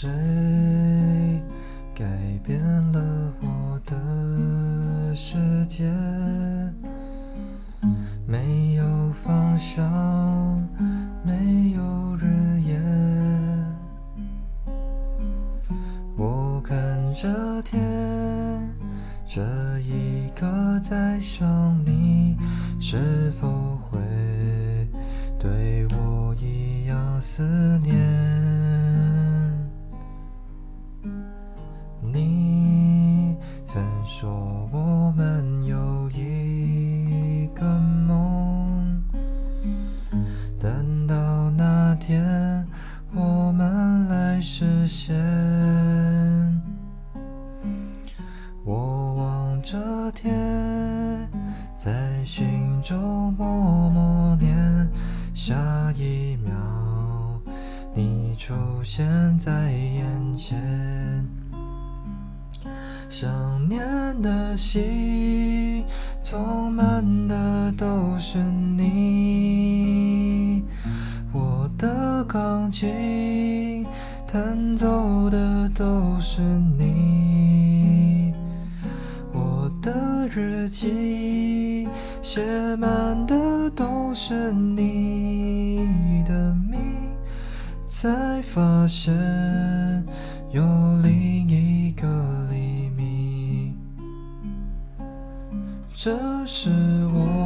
谁改变了我的世界？没有方向，没有日夜。我看着天，这一刻在想你，是否会对我一样思念？说我们有一个梦，等到那天我们来实现。我望着天，在心中默默念，下一秒你出现在眼前。想念的心，充满的都是你。我的钢琴，弹奏的都是你。我的日记，写满的都是你的名。才发现有另一这是我